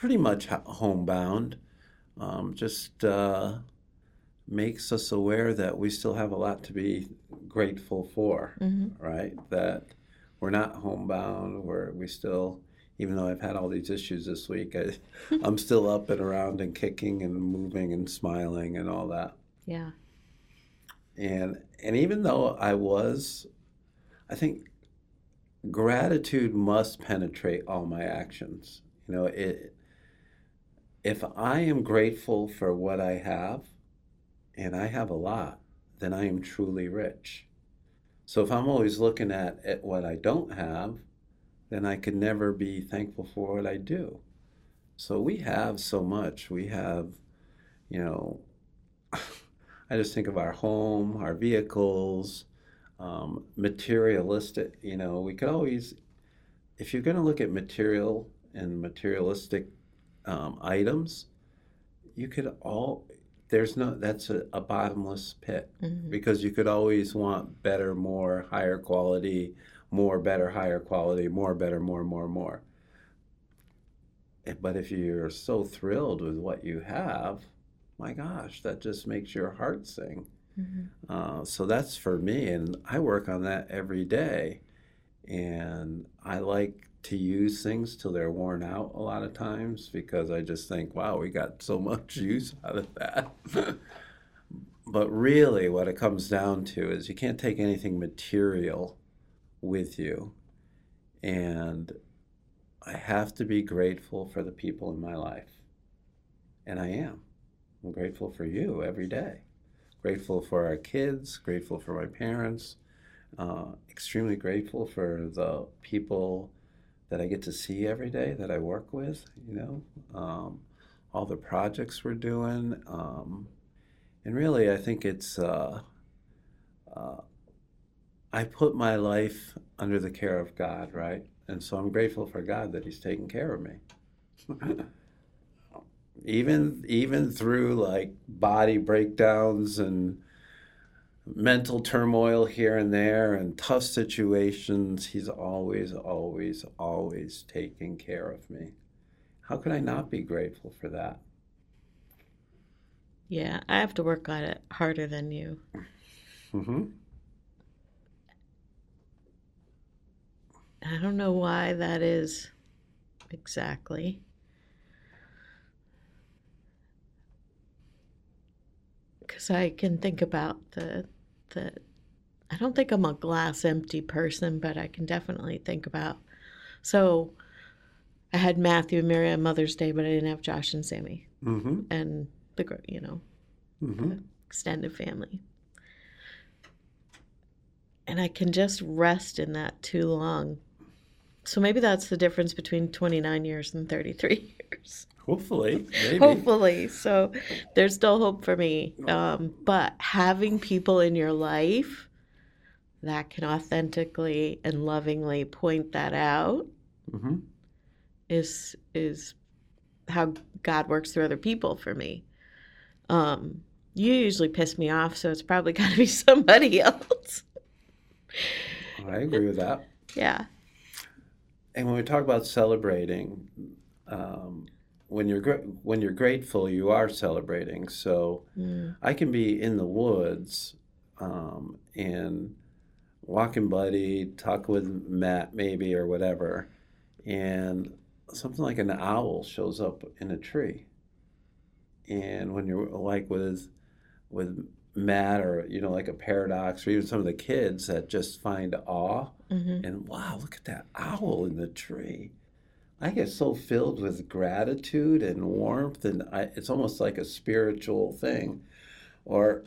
pretty much homebound, um, just uh, makes us aware that we still have a lot to be grateful for, hmm right? That we're not homebound. We're we still, even though I've had all these issues this week, I, <laughs> I'm still up and around and kicking and moving and smiling and all that Yeah. and and even though I was, I think gratitude must penetrate all my actions. You know, it. If I am grateful for what I have, and I have a lot, then I am truly rich. So if I'm always looking at, at what I don't have, then I could never be thankful for what I do. So we have so much. We have, you know, <laughs> I just think of our home, our vehicles, um, materialistic. You know, we could always, if you're going to look at material and materialistic um, items, you could all there's no that's a, a bottomless pit Mhm. because you could always want better, more, higher quality, more, better, higher quality, more, better, more, more, more. Eh, But if you're so thrilled with what you have, my gosh, that just makes your heart sing. Mhm. Uh, so that's for me, and I work on that every day. And I like to use things till they're worn out a lot of times because I just think, wow, we got so <laughs> much use out of that. <laughs> but really, what it comes down to is you can't take anything material with you. And I have to be grateful for the people in my life. And I am. I'm grateful for you every day grateful for our kids, grateful for my parents, uh, extremely grateful for the people that I get to see every day that I work with, you know, um, all the projects we're doing. Um, and really, I think it's, uh, uh, I put my life under the care of God, right? And so I'm grateful for God that He's taking care of me. <laughs> even even through like body breakdowns and mental turmoil here and there and tough situations he's always always always taking care of me how could i not be grateful for that Yeah, I have to work on it harder than you. mm-hmm. I don't know why that is exactly. Because I can think about the the. I don't think I'm a glass empty person, but I can definitely think about. So, I had Matthew and Mary on Mother's Day, but I didn't have Josh and Sammy Mm-hmm. and the you know Mm-hmm. extended family. And I can just rest in that too long. So maybe that's the difference between 29 years and 33 <laughs> years. Hopefully maybe Hopefully. So there's still hope for me. Um, but having people in your life that can authentically and lovingly point that out mm-hmm. is is how God works through other people for me. Um, you usually piss me off, so it's probably <laughs> got to be somebody else. i agree with that yeah. and when we talk about celebrating um, when you're gra- when you're grateful you are celebrating so Mm. I can be in the woods um, and walking buddy, talk with Matt maybe or whatever, and something like an owl shows up in a tree. And when you're like with with Matt or you know like a paradox or even some of the kids that just find awe hmm and wow, look at that owl in the tree. I get so filled with gratitude and warmth, and I, it's almost like a spiritual thing. Or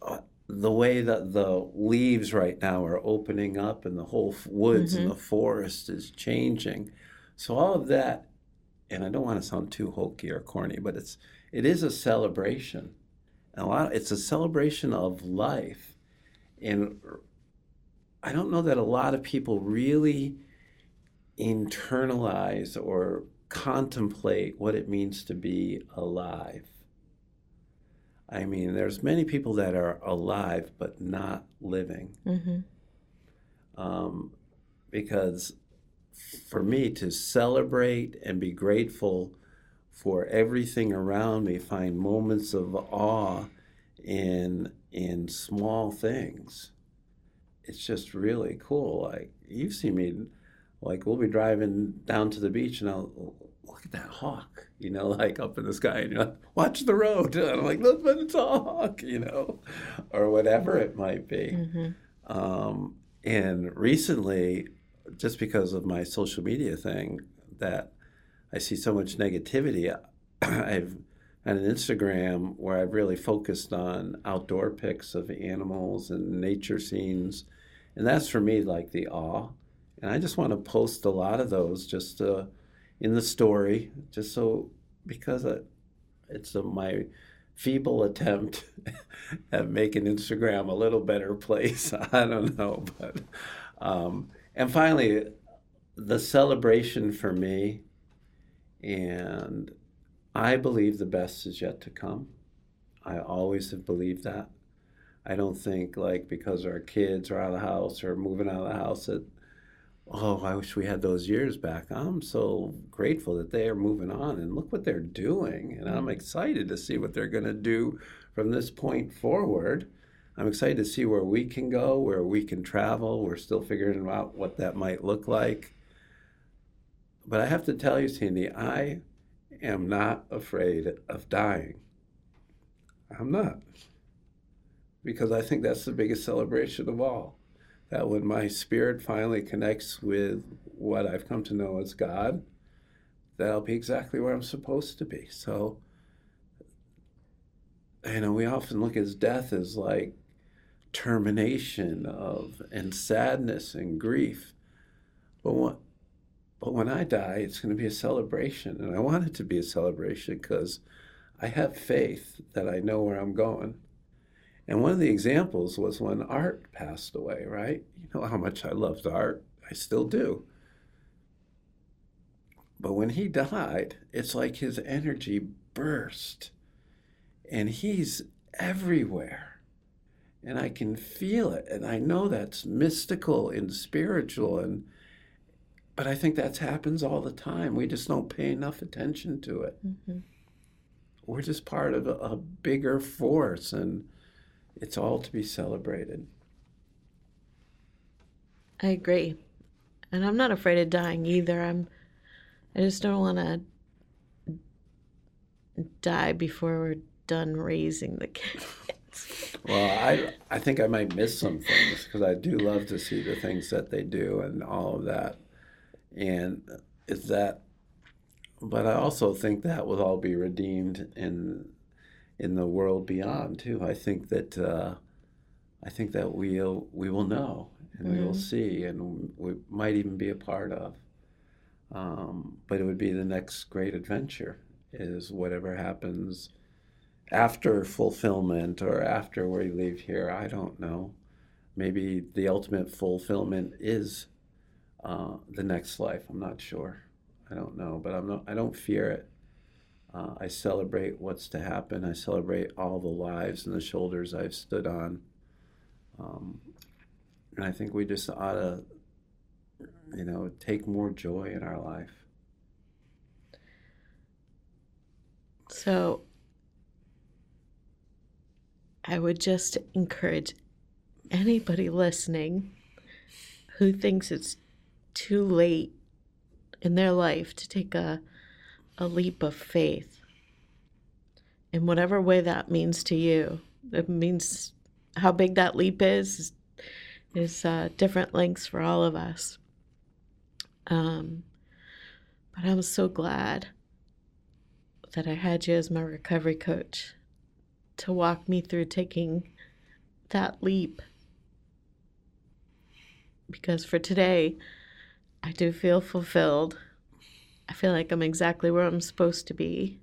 uh, the way that the leaves right now are opening up, and the whole f- woods and the forest is changing. So all of that, and I don't want to sound too hokey or corny, but it's it is a celebration. And a lot, it's a celebration of life, and I don't know that a lot of people really internalize or contemplate what it means to be alive. I mean, there's many people that are alive but not living. hmm Um, because for me to celebrate and be grateful for everything around me, find moments of awe in in small things. It's just really cool. Like you've seen me, like we'll be driving down to the beach and I'll look at that hawk, you know, <laughs> like up in the sky, and you're like, watch the road. <laughs> And I'm like, look, but it's a hawk, you know, <laughs> or whatever it might be. hmm Um, and recently, just because of my social media thing, that I see so much negativity, <clears throat> I've had an Instagram where I've really focused on outdoor pics of animals and nature scenes. And that's for me like the awe. And I just want to post a lot of those just uh, in the story, just so because it, it's a, my feeble attempt <laughs> at making Instagram a little better <laughs> place. I don't know, but um, and finally, the celebration for me, and I believe the best is yet to come. I always have believed that. I don't think like because our kids are out of the house or moving out of the house that oh, I wish we had those years back. I'm so grateful that they are moving on and look what they're doing. And I'm mm. excited to see what they're going to do from this point forward. I'm excited to see where we can go, where we can travel. We're still figuring out what that might look like. But I have to tell you, Sandy, I am not afraid of dying. I'm not. Because I think that's the biggest celebration of all that when my spirit finally connects with what I've come to know as God, that'll be exactly where I'm supposed to be. So, you know, we often look at death as like termination of and sadness and grief. But but when I die, it's going to be a celebration. And I want it to be a celebration because I have faith that I know where I'm going. And one of the examples was when Art passed away, right? You know how much I loved Art. I still do. But when he died, it's like his energy burst. And he's everywhere. And I can feel it. And I know that's mystical and spiritual and but I think that happens all the time. We just don't pay enough attention to it. Mm-hmm. We're just part of a, a bigger force and it's all to be celebrated. I agree. And I'm not afraid of dying either. I'm I just don't want to die before we're done raising the kids. <laughs> well, I I think I might miss some things because I do love to see the things that they do and all of that. And it's that but I also think that will all be redeemed in in the world beyond too. I think that uh, I think that we'll we will know and mm-hmm. we will mm-hmm. see and we might even be a part of. Um, but it would be the next great adventure is whatever happens after fulfillment or after we leave here. I don't know. Maybe the ultimate fulfillment is uh, the next life. I'm not sure. I don't know, but I'm not. I don't fear it. Uh, I celebrate what's to happen. I celebrate all the lives and the shoulders I've stood on. Um, and I think we just ought to, you know, take more joy in our life. So I would just encourage anybody listening who thinks it's too late in their life to take a a leap of faith. In whatever way that means to you, it means how big that leap is, is uh, different lengths for all of us. Um, but I'm so glad that I had you as my recovery coach to walk me through taking that leap. Because for today, I do feel fulfilled. I feel like I'm exactly where I'm supposed to be.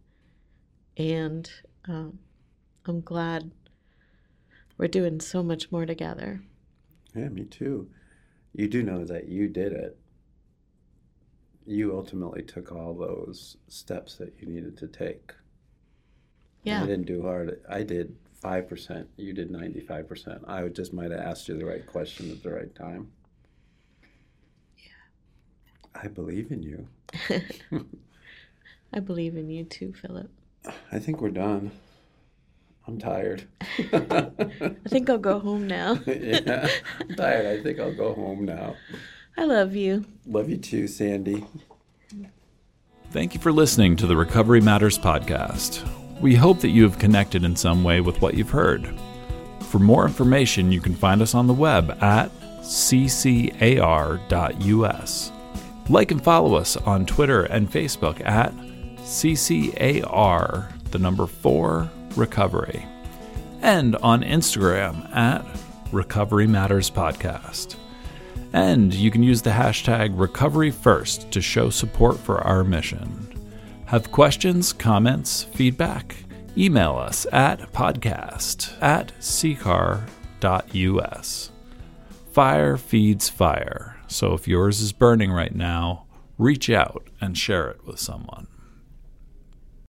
And um, I'm glad we're doing so much more together. Yeah, me too. You do know that you did it. You ultimately took all those steps that you needed to take. Yeah. I didn't do hard. I did 5%. You did 95%. I just might have asked you the right question at the right time. Yeah. I believe in you. <laughs> I believe in you too, Philip. I think we're done. I'm tired. <laughs> I think I'll go home now. <laughs> yeah, I'm tired. I think I'll go home now. I love you. Love you too, Sandy. Thank you for listening to the Recovery Matters podcast. We hope that you have connected in some way with what you've heard. For more information, you can find us on the web at ccar.us. Like and follow us on Twitter and Facebook at CCAR, the number four recovery, and on Instagram at Recovery Matters Podcast. And you can use the hashtag Recovery First to show support for our mission. Have questions, comments, feedback? Email us at podcast at ccar.us. Fire feeds fire. So if yours is burning right now, reach out and share it with someone.